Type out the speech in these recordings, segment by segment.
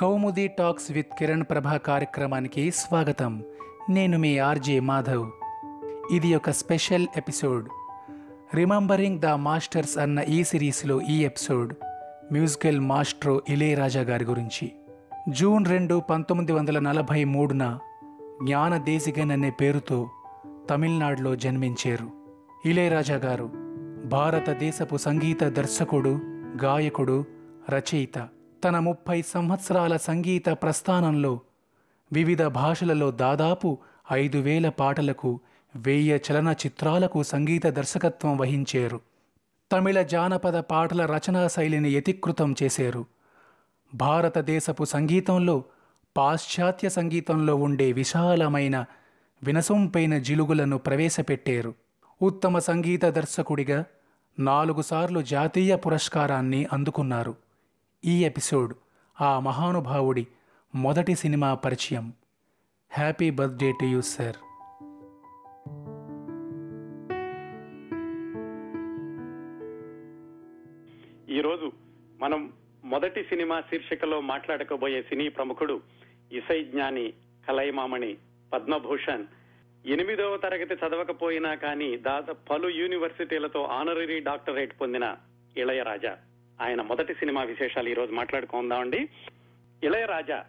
Kaumudi talks with Kiran ప్రభా కార్యక్రమానికి స్వాగతం. నేను మీ ఆర్జే మాధవ్. ఇది ఒక special episode. Remembering the masters అన్న ఈ సిరీస్లో ఈ ఎపిసోడ్. మ్యూజికల్ మాస్ట్రో ఇళయరాజా గారి గురించి. జూన్ రెండు పంతొమ్మిది వందల నలభై మూడున జ్ఞాన దేశిగన్ అనే పేరుతో తమిళనాడులో జన్మించారు. ఇళయరాజా గారు భారతదేశపు సంగీత దర్శకుడు గాయకుడు రచయిత. తన ముప్పై సంవత్సరాల సంగీత ప్రస్థానంలో వివిధ భాషలలో దాదాపు ఐదు వేల పాటలకు వెయ్యి చలనచిత్రాలకు సంగీత దర్శకత్వం వహించారు. తమిళ జానపద పాటల రచనా శైలిని యతికృతం చేశారు. భారతదేశపు సంగీతంలో పాశ్చాత్య సంగీతంలో ఉండే విశాలమైన వినసొంపైన జిలుగులను ప్రవేశపెట్టారు. ఉత్తమ సంగీత దర్శకుడిగా నాలుగుసార్లు జాతీయ పురస్కారాన్ని అందుకున్నారు. ఈ ఎపిసోడ్ ఆ మహానుభావుడి మొదటి సినిమా పరిచయం. Happy birthday to you sir. ఈరోజు మనం మొదటి సినిమా శీర్షికలో మాట్లాడకబోయే సినీ ప్రముఖుడు ఇసై జ్ఞాని కలైమామణి పద్మభూషణ్. ఎనిమిదవ తరగతి చదవకపోయినా కానీ దాదాపు పలు యూనివర్సిటీలతో ఆనరీ డాక్టరేట్ పొందిన ఇళయరాజా. ఆయన మొదటి సినిమా విశేషాలు ఈ రోజు మాట్లాడుకుందామండి. ఇళయరాజా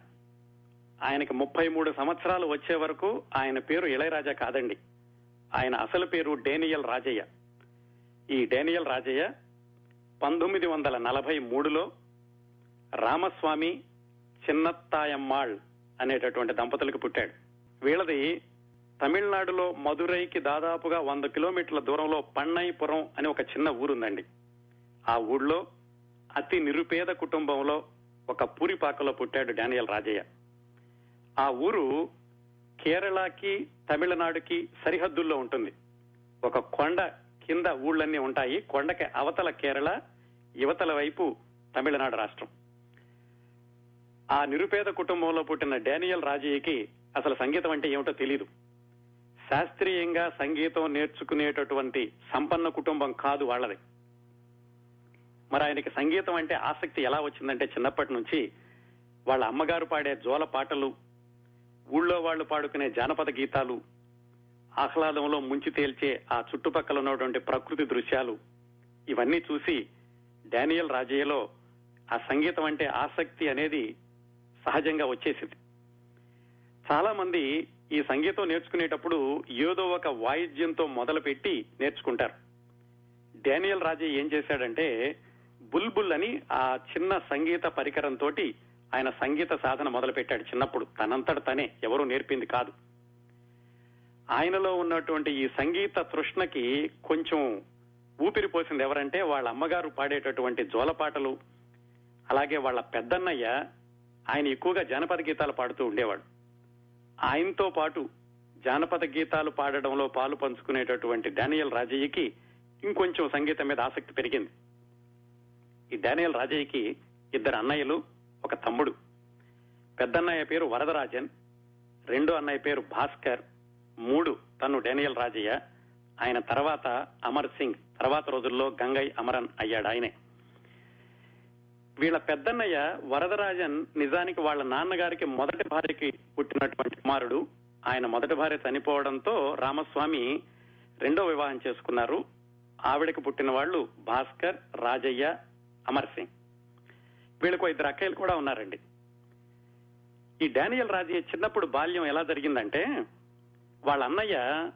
ఆయనకి ముప్పై మూడు సంవత్సరాలు వచ్చే వరకు ఆయన పేరు ఇళయరాజా కాదండి. ఆయన అసలు పేరు డేనియల్ రాజయ్య. ఈ డేనియల్ రాజయ్య పంతొమ్మిది వందల నలభై మూడులో రామస్వామి చిన్నత్తాయమ్మాళ్ అనేటటువంటి దంపతులకు పుట్టాడు. వీళ్ళది తమిళనాడులో మదురైకి దాదాపుగా వంద కిలోమీటర్ల దూరంలో పన్నైపురం అని ఒక చిన్న ఊరుందండి. ఆ ఊళ్ళో అతి నిరుపేద కుటుంబంలో ఒక పూరిపాకలో పుట్టాడు డానియల్ రాజయ్య. ఆ ఊరు కేరళకి తమిళనాడుకి సరిహద్దుల్లో ఉంటుంది. ఒక కొండ కింద ఊళ్ళన్నీ ఉంటాయి. కొండకి అవతల కేరళ యువతల వైపు తమిళనాడు రాష్ట్రం. ఆ నిరుపేద కుటుంబంలో పుట్టిన డానియల్ రాజయ్యకి అసలు సంగీతం అంటే ఏమిటో తెలియదు శాస్త్రీయంగా సంగీతం నేర్చుకునేటటువంటి సంపన్న కుటుంబం కాదు వాళ్ళది. మరి ఆయనకి సంగీతం అంటే ఆసక్తి ఎలా వచ్చిందంటే చిన్నప్పటి నుంచి వాళ్ళ అమ్మగారు పాడే జోల పాటలు ఊళ్ళో వాళ్ళు పాడుకునే జానపద గీతాలు ఆహ్లాదంలో ముంచి తేల్చే ఆ చుట్టుపక్కల ఉన్నటువంటి ప్రకృతి దృశ్యాలు ఇవన్నీ చూసి డానియల్ రాజయ్యలో ఆ సంగీతం అంటే ఆసక్తి అనేది సహజంగా వచ్చేసింది. చాలా మంది ఈ సంగీతం నేర్చుకునేటప్పుడు ఏదో ఒక వాయిద్యంతో మొదలుపెట్టి నేర్చుకుంటారు. డానియల్ రాజయ్య ఏం చేశాడంటే బుల్బుల్ అని ఆ చిన్న సంగీత పరికరంతో ఆయన సంగీత సాధన మొదలుపెట్టాడు చిన్నప్పుడు. తనంతట తనే ఎవరూ నేర్పింది కాదు. ఆయనలో ఉన్నటువంటి ఈ సంగీత తృష్ణకి కొంచెం ఊపిరి పోసింది ఎవరంటే వాళ్ళ అమ్మగారు పాడేటటువంటి జోలపాటలు అలాగే వాళ్ళ పెద్దన్నయ్య ఆయన ఎక్కువగా జానపద గీతాలు పాడుతూ ఉండేవాడు. ఆయనతో పాటు జానపద గీతాలు పాడడంలో పాలు పంచుకునేటటువంటి డానియల్ రాజయ్యకి ఇంకొంచెం సంగీతం మీద ఆసక్తి పెరిగింది. ఈ డానియల్ రాజయ్యకి ఇద్దరు అన్నయ్యలు ఒక తమ్ముడు. పెద్దన్నయ్య పేరు వరదరాజన్ రెండో అన్నయ్య పేరు భాస్కర్ మూడు తను డానియల్ రాజయ్య. ఆయన తర్వాత అమర్ సింగ్ తర్వాత రోజుల్లో గంగై అమరన్ అయ్యాడు ఆయనే. వీళ్ళ పెద్దన్నయ్య వరదరాజన్ నిజానికి వాళ్ళ నాన్నగారికి మొదటి భార్యకి పుట్టినటువంటి కుమారుడు. ఆయన మొదటి భార్య చనిపోవడంతో రామస్వామి రెండో వివాహం చేసుకున్నారు. ఆవిడకి పుట్టిన వాళ్ళు భాస్కర్ రాజయ్య అమర్ సింగ్. వీళ్ళకు ఇద్దరు అక్కయ్యలు కూడా ఉన్నారండి. ఈ డానియల్ రాజయ్య చిన్నప్పుడు బాల్యం ఎలా జరిగిందంటే వాళ్ళ అన్నయ్య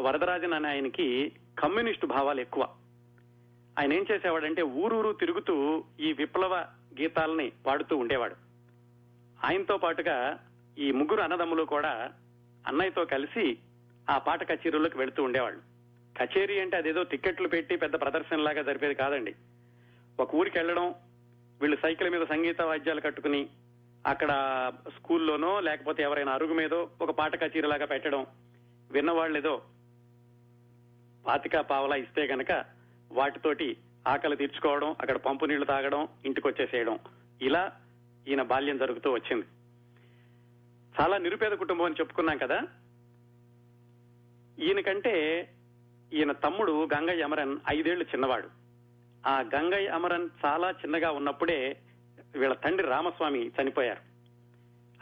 వరదరాజన్ అనే ఆయనకి కమ్యూనిస్టు భావాలు ఎక్కువ. ఆయన ఏం చేసేవాడంటే ఊరూరు తిరుగుతూ ఈ విప్లవ గీతాలని పాడుతూ ఉండేవాడు. ఆయనతో పాటుగా ఈ ముగ్గురు అన్నదమ్ములు కూడా అన్నయ్యతో కలిసి ఆ పాట కచేరీలోకి వెళుతూ ఉండేవాళ్ళు. కచేరీ అంటే అదేదో టికెట్లు పెట్టి పెద్ద ప్రదర్శనలాగా జరిపేది కాదండి. ఒక ఊరికి వెళ్ళడం వీళ్ళు సైకిల్ మీద సంగీత వాద్యాలు కట్టుకుని అక్కడ స్కూల్లోనో లేకపోతే ఎవరైనా అరుగు మీదో ఒక పాట కచేరీలాగా పెట్టడం విన్నవాళ్ళు ఏదో పాతిక పావలా ఇస్తే గనక వాటితోటి ఆకలి తీర్చుకోవడం అక్కడ పంపు నీళ్ళు తాగడం ఇంటికి వచ్చేసేయడం. ఇలా ఈయన బాల్యం జరుగుతూ వచ్చింది. చాలా నిరుపేద కుటుంబం అని చెప్పుకున్నాం కదా. ఈయనకంటే ఈయన తమ్ముడు గంగయ్య అమరన్ ఐదేళ్ళు చిన్నవాడు. ఆ గంగయ్య అమరన్ చాలా చిన్నగా ఉన్నప్పుడే వీళ్ళ తండ్రి రామస్వామి చనిపోయారు.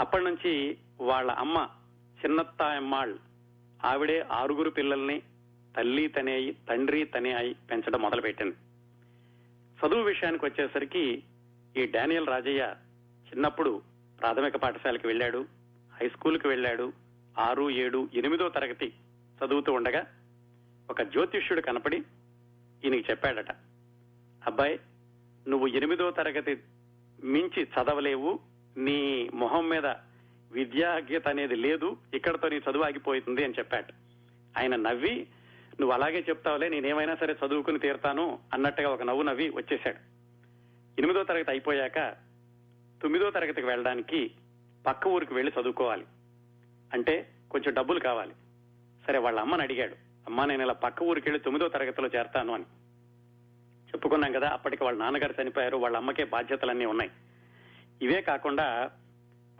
అప్పటి నుంచి వాళ్ళ అమ్మ చిన్నత్తాయమ్మాళ్ ఆవిడే ఆరుగురు పిల్లల్ని తల్లి తనే అయి తండ్రి తనే అయి పెంచడం మొదలుపెట్టింది. చదువు విషయానికి వచ్చేసరికి ఈ డానియల్ రాజయ్య చిన్నప్పుడు ప్రాథమిక పాఠశాలకి వెళ్ళాడు హై స్కూల్కి వెళ్ళాడు ఆరు ఏడు ఎనిమిదో తరగతి చదువుతూ ఉండగా ఒక జ్యోతిష్యుడు కనపడి ఈయనకి చెప్పాడట అబ్బాయి నువ్వు ఎనిమిదో తరగతి మించి చదవలేవు. నీ మొహం మీద విద్యాగ్యత అనేది లేదు. ఇక్కడతో నీ చదువు ఆగిపోతుంది అని చెప్పాడు. ఆయన నవ్వి నువ్వు అలాగే చెప్తావులే నేనేమైనా సరే చదువుకుని తీరుతాను అన్నట్టుగా ఒక నవ్వు నవ్వి వచ్చేశాడు. ఎనిమిదో తరగతి అయిపోయాక తొమ్మిదో తరగతికి వెళ్ళడానికి పక్క ఊరికి వెళ్ళి చదువుకోవాలి. అంటే కొంచెం డబ్బులు కావాలి. సరే వాళ్ళ అమ్మని అడిగాడు. అమ్మా నేను ఇలా పక్క ఊరికి వెళ్ళి తొమ్మిదో తరగతిలో చేరతాను అని. చెప్పుకున్నాం కదా అప్పటికి వాళ్ళ నాన్నగారు చనిపోయారు వాళ్ళ అమ్మకే బాధ్యతలన్నీ ఉన్నాయి. ఇవే కాకుండా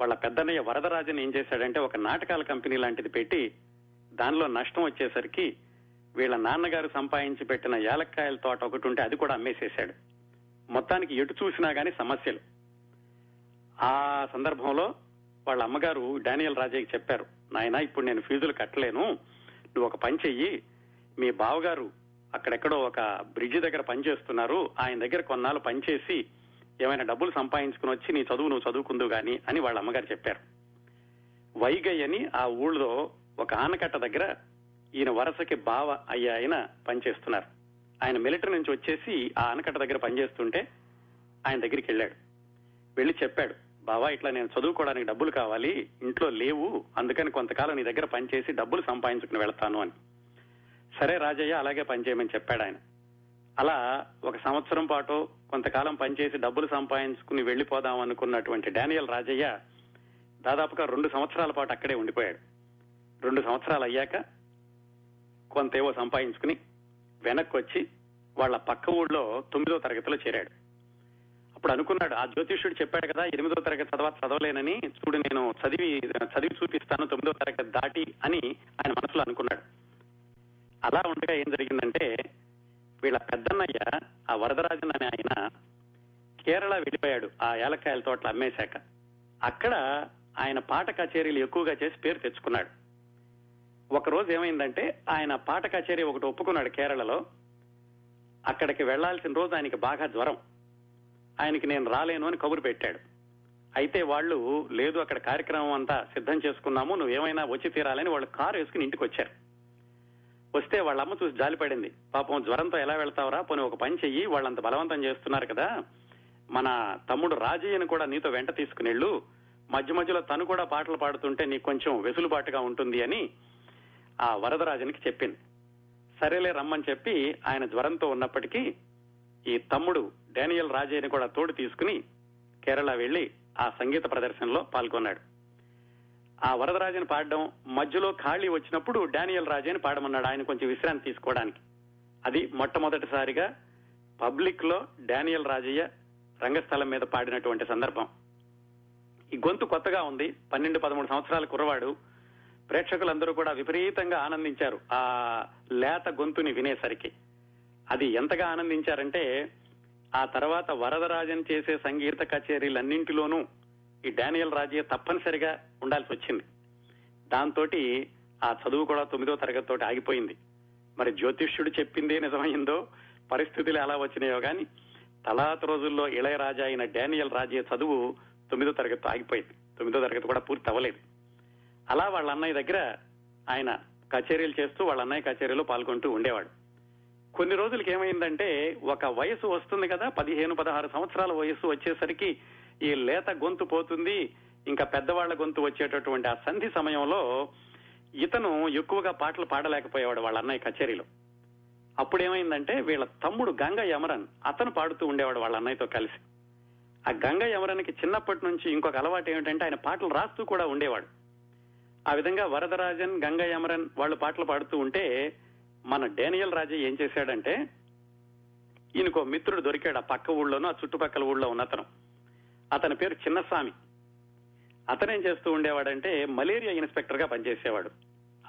వాళ్ళ పెద్దన్నయ్య వరదరాజన్ ఏం చేశాడంటే ఒక నాటకాల కంపెనీ లాంటిది పెట్టి దానిలో నష్టం వచ్చేసరికి వీళ్ళ నాన్నగారు సంపాదించి పెట్టిన యాలక్కాయల తోట ఒకటి ఉంటే అది కూడా అమ్మేసేశాడు. మొత్తానికి ఎటు చూసినా గానీ సమస్యలు. ఆ సందర్భంలో వాళ్ళ అమ్మగారు డానియల్ రాజయ్యకి చెప్పారు నాయన ఇప్పుడు నేను ఫీజులు కట్టలేను. నువ్వు ఒక పని చెయ్యి. మీ బావగారు అక్కడెక్కడో ఒక బ్రిడ్జ్ దగ్గర పనిచేస్తున్నారు ఆయన దగ్గర కొన్నాళ్ళు పనిచేసి ఏమైనా డబ్బులు సంపాదించుకుని వచ్చి నీ చదువు నువ్వు చదువుకుందు గాని అని వాళ్ళ అమ్మగారు చెప్పారు. వైగయ్య అని ఆ ఊళ్ళో ఒక ఆనకట్ట దగ్గర ఈయన వరసకి బావ అయ్యా ఆయన పనిచేస్తున్నారు ఆయన మిలిటరీ నుంచి వచ్చేసి ఆ ఆనకట్ట దగ్గర పనిచేస్తుంటే ఆయన దగ్గరికి వెళ్ళాడు. వెళ్ళి చెప్పాడు బావా ఇట్లా నేను చదువుకోవడానికి డబ్బులు కావాలి ఇంట్లో లేవు అందుకని కొంతకాలం నీ దగ్గర పనిచేసి డబ్బులు సంపాదించుకుని వెళ్తాను అని. సరే రాజయ్య అలాగే పనిచేయమని చెప్పాడు ఆయన. అలా ఒక సంవత్సరం పాటు కొంతకాలం పనిచేసి డబ్బులు సంపాదించుకుని వెళ్ళిపోదాం అనుకున్నటువంటి డానియల్ రాజయ్య దాదాపుగా రెండు సంవత్సరాల పాటు అక్కడే ఉండిపోయాడు. రెండు సంవత్సరాలు అయ్యాక కొంతేవో సంపాదించుకుని వెనక్కి వచ్చి వాళ్ళ పక్క ఊళ్ళో తొమ్మిదో తరగతిలో చేరాడు. అప్పుడు అనుకున్నాడు ఆ జ్యోతిష్యుడు చెప్పాడు కదా ఎనిమిదో తరగతి చదవ చదవలేనని చూడు నేను చదివి చదివి చూపిస్తాను తొమ్మిదో తరగతి దాటి అని ఆయన మనసులో అనుకున్నాడు. అలా ఉండగా ఏం జరిగిందంటే వీళ్ళ పెద్దన్నయ్య ఆ వరదరాజన్ అనే ఆయన కేరళ వెళ్ళిపోయాడు ఆ ఏలకాయల తోటలు అమ్మేశాక. అక్కడ ఆయన పాట కచేరీలు ఎక్కువగా చేసి పేరు తెచ్చుకున్నాడు. ఒక రోజు ఏమైందంటే ఆయన పాట కచేరీ ఒకటి ఒప్పుకున్నాడు కేరళలో. అక్కడికి వెళ్ళాల్సిన రోజు ఆయనకి బాగా జ్వరం. ఆయనకి నేను రాలేను అని కబురు పెట్టాడు. అయితే వాళ్ళు లేదు అక్కడ కార్యక్రమం అంతా సిద్ధం చేసుకున్నాము నువ్వేమైనా వచ్చి తీరాలని వాళ్ళు కారు వేసుకుని ఇంటికి వచ్చారు. వస్తే వాళ్ళమ్మ చూసి జాలిపడింది పాపం జ్వరంతో ఎలా వెళ్తావరా? పోనీ ఒక పని చెయ్యి వాళ్ళంత బలవంతం చేస్తున్నారు కదా. మన తమ్ముడు రాజయ్యను కూడా నీతో వెంట తీసుకునేళ్ళు. మధ్య మధ్యలో తను కూడా పాటలు పాడుతుంటే నీకు కొంచెం వెసులుబాటుగా ఉంటుంది అని ఆ వరదరాజనికి చెప్పింది. సరేలే రమ్మని చెప్పి ఆయన జ్వరంతో ఉన్నప్పటికీ ఈ తమ్ముడు డానియల్ రాజయ్యని కూడా తోడు తీసుకుని కేరళ వెళ్ళి ఆ సంగీత ప్రదర్శనలో పాల్గొన్నాడు. ఆ వరదరాజని పాడడం మధ్యలో ఖాళీ వచ్చినప్పుడు డానియల్ రాజయ్యని పాడమన్నాడు ఆయన కొంచెం విశ్రాంతి తీసుకోవడానికి. అది మొట్టమొదటిసారిగా పబ్లిక్లో డానియల్ రాజయ్య రంగస్థలం మీద పాడినటువంటి సందర్భం. ఈ గొంతు కొత్తగా ఉంది. పన్నెండు పదమూడు సంవత్సరాల కుర్రవాడు. ప్రేక్షకులందరూ కూడా విపరీతంగా ఆనందించారు ఆ లేత గొంతుని వినేసరికి. అది ఎంతగా ఆనందించారంటే ఆ తర్వాత వరదరాజన్ చేసే సంగీత కచేరీలన్నింటిలోనూ ఈ డానియల్ రాజే తప్పనిసరిగా ఉండాల్సి వచ్చింది. దాంతో ఆ చదువు కూడా తొమ్మిదో తరగతితో ఆగిపోయింది. మరి జ్యోతిష్యుడు చెప్పిందే నిజమైందో పరిస్థితులు ఎలా వచ్చినాయో గాని తలాత రోజుల్లో ఇళయరాజా అయిన డానియల్ రాజే చదువు తొమ్మిదో తరగతి ఆగిపోయింది. తొమ్మిదో తరగతి కూడా పూర్తి అవ్వలేదు అలా వాళ్ళ అన్నయ్య దగ్గర ఆయన కచేరీలు చేస్తూ వాళ్ళ అన్నయ్య కచేరీలో పాల్గొంటూ ఉండేవాడు. కొన్ని రోజులకి ఏమైందంటే ఒక వయసు వస్తుంది కదా పదిహేను పదహారు సంవత్సరాల వయసు వచ్చేసరికి ఈ లేత గొంతు పోతుంది ఇంకా పెద్దవాళ్ళ గొంతు వచ్చేటటువంటి ఆ సంధి సమయంలో ఇతను ఎక్కువగా పాటలు పాడలేకపోయేవాడు వాళ్ళ అన్నయ్య కచేరీలో. అప్పుడు ఏమైందంటే వీళ్ళ తమ్ముడు గంగ యమరన్ అతను పాడుతూ ఉండేవాడు వాళ్ళ అన్నయ్యతో కలిసి. ఆ గంగ యమరన్కి చిన్నప్పటి నుంచి ఇంకొక అలవాటు ఏమిటంటే ఆయన పాటలు రాస్తూ కూడా ఉండేవాడు. ఆ విధంగా వరదరాజన్ గంగ యమరన్ వాళ్ళు పాటలు పాడుతూ ఉంటే మన డేనియల్ రాజా ఏం చేశాడంటే ఈయనకో మిత్రుడు దొరికాడు ఆ పక్క ఊళ్ళోనూ ఆ చుట్టుపక్కల ఊళ్ళో ఉన్నతను. అతని పేరు చిన్నస్వామి. అతనేం చేస్తూ ఉండేవాడంటే మలేరియా ఇన్స్పెక్టర్గా పనిచేసేవాడు.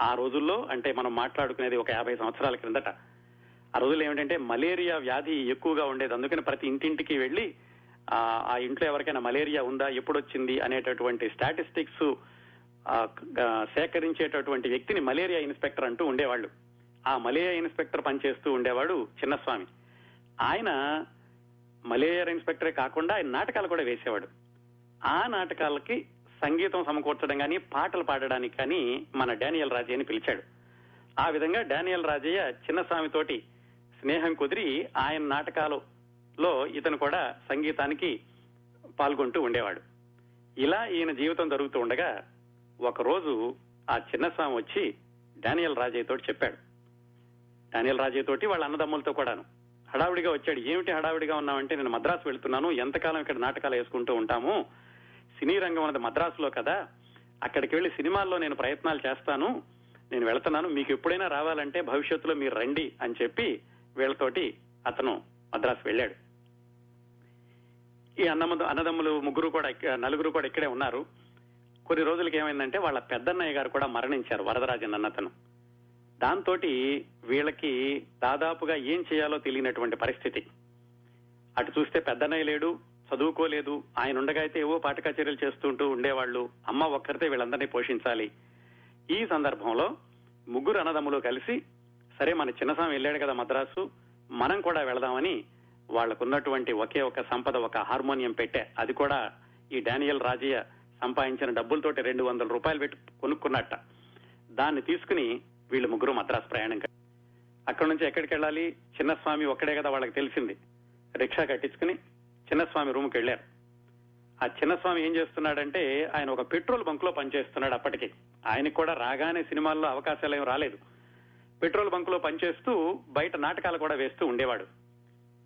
ఆ రోజుల్లో అంటే మనం మాట్లాడుకునేది ఒక యాభై సంవత్సరాల క్రిందట. ఆ రోజుల్లో ఏమిటంటే మలేరియా వ్యాధి ఎక్కువగా ఉండేది. అందుకని ప్రతి ఇంటింటికి వెళ్ళి ఆ ఇంట్లో ఎవరికైనా మలేరియా ఉందా ఎప్పుడొచ్చింది అనేటటువంటి స్టాటిస్టిక్స్ సేకరించేటటువంటి వ్యక్తిని మలేరియా ఇన్స్పెక్టర్ అంటూ ఉండేవాళ్ళు. ఆ మలేరియా ఇన్స్పెక్టర్ పనిచేస్తూ ఉండేవాడు చిన్నస్వామి. ఆయన మలేరియా ఇన్స్పెక్టరే కాకుండా ఆయన నాటకాలు కూడా వేసేవాడు. ఆ నాటకాలకి సంగీతం సమకూర్చడం కానీ పాటలు పాడడానికి కానీ మన డానియల్ రాజయ్యని పిలిచాడు. ఆ విధంగా డానియల్ రాజయ్య చిన్నస్వామి తోటి స్నేహం కుదిరి ఆయన నాటకాలలో ఇతను కూడా సంగీతానికి పాల్గొంటూ ఉండేవాడు. ఇలా ఈయన జీవితం జరుగుతూ ఉండగా ఒకరోజు ఆ చిన్నస్వామి వచ్చి డానియల్ రాజయ్య తోటి చెప్పాడు. డానియల్ రాజయ్య తోటి వాళ్ళ అన్నదమ్ములతో కూడాను. హడావిడిగా వచ్చాడు. ఏమిటి హడావిడిగా ఉన్నామంటే నేను మద్రాసు వెళ్తున్నాను. ఎంతకాలం ఇక్కడ నాటకాలు వేసుకుంటూ ఉంటాము? సినీ రంగం అన్నది మద్రాసులో కదా. అక్కడికి వెళ్ళి సినిమాల్లో నేను ప్రయత్నాలు చేస్తాను. నేను వెళ్తున్నాను. మీకు ఎప్పుడైనా రావాలంటే భవిష్యత్తులో మీరు రండి అని చెప్పి వీళ్ళతోటి అతను మద్రాసు వెళ్ళాడు. ఈ అన్నమ్మ అన్నదమ్ములు ముగ్గురు కూడా నలుగురు కూడా ఇక్కడే ఉన్నారు. కొన్ని రోజులకి ఏమైందంటే వాళ్ళ పెద్దన్నయ్య గారు కూడా మరణించారు వరదరాజన్ అన్నతను దాంతో వీళ్ళకి దాదాపుగా ఏం చేయాలో తెలియనటువంటి పరిస్థితి. అటు చూస్తే పెద్దన్నయ్య లేడు చదువుకోలేదు ఆయన ఉండగా అయితే ఏవో పాఠకచర్యలు కచేరీలు చేస్తుంటూ ఉండేవాళ్ళు అమ్మ ఒక్కరితే వీళ్ళందరినీ పోషించాలి. ఈ సందర్భంలో ముగ్గురు అన్నదమ్ములు కలిసి సరే మన చిన్నసామి వెళ్ళాడు కదా మద్రాసు మనం కూడా వెళదామని వాళ్ళకున్నటువంటి ఒకే ఒక సంపద ఒక హార్మోనియం పెట్టే అది కూడా ఈ డానియల్ రాజయ్య సంపాదించిన డబ్బులతోటి రెండు వందల రూపాయలు పెట్టి కొనుక్కున్నట్ట. దాన్ని తీసుకుని వీళ్ళు ముగ్గురు మద్రాసు ప్రయాణం అక్కడి నుంచి ఎక్కడికి వెళ్ళాలి? చిన్నస్వామి ఒక్కడే కదా వాళ్ళకి తెలిసింది. రిక్షా కట్టించుకుని చిన్నస్వామి రూమ్కి వెళ్ళారు. ఆ చిన్నస్వామి ఏం చేస్తున్నాడంటే ఆయన ఒక పెట్రోల్ బంక్లో పనిచేస్తున్నాడు అప్పటికి. ఆయనకు కూడా రాగానే సినిమాల్లో అవకాశాలు ఏం రాలేదు. పెట్రోల్ బంక్లో పనిచేస్తూ బయట నాటకాలు కూడా వేస్తూ ఉండేవాడు.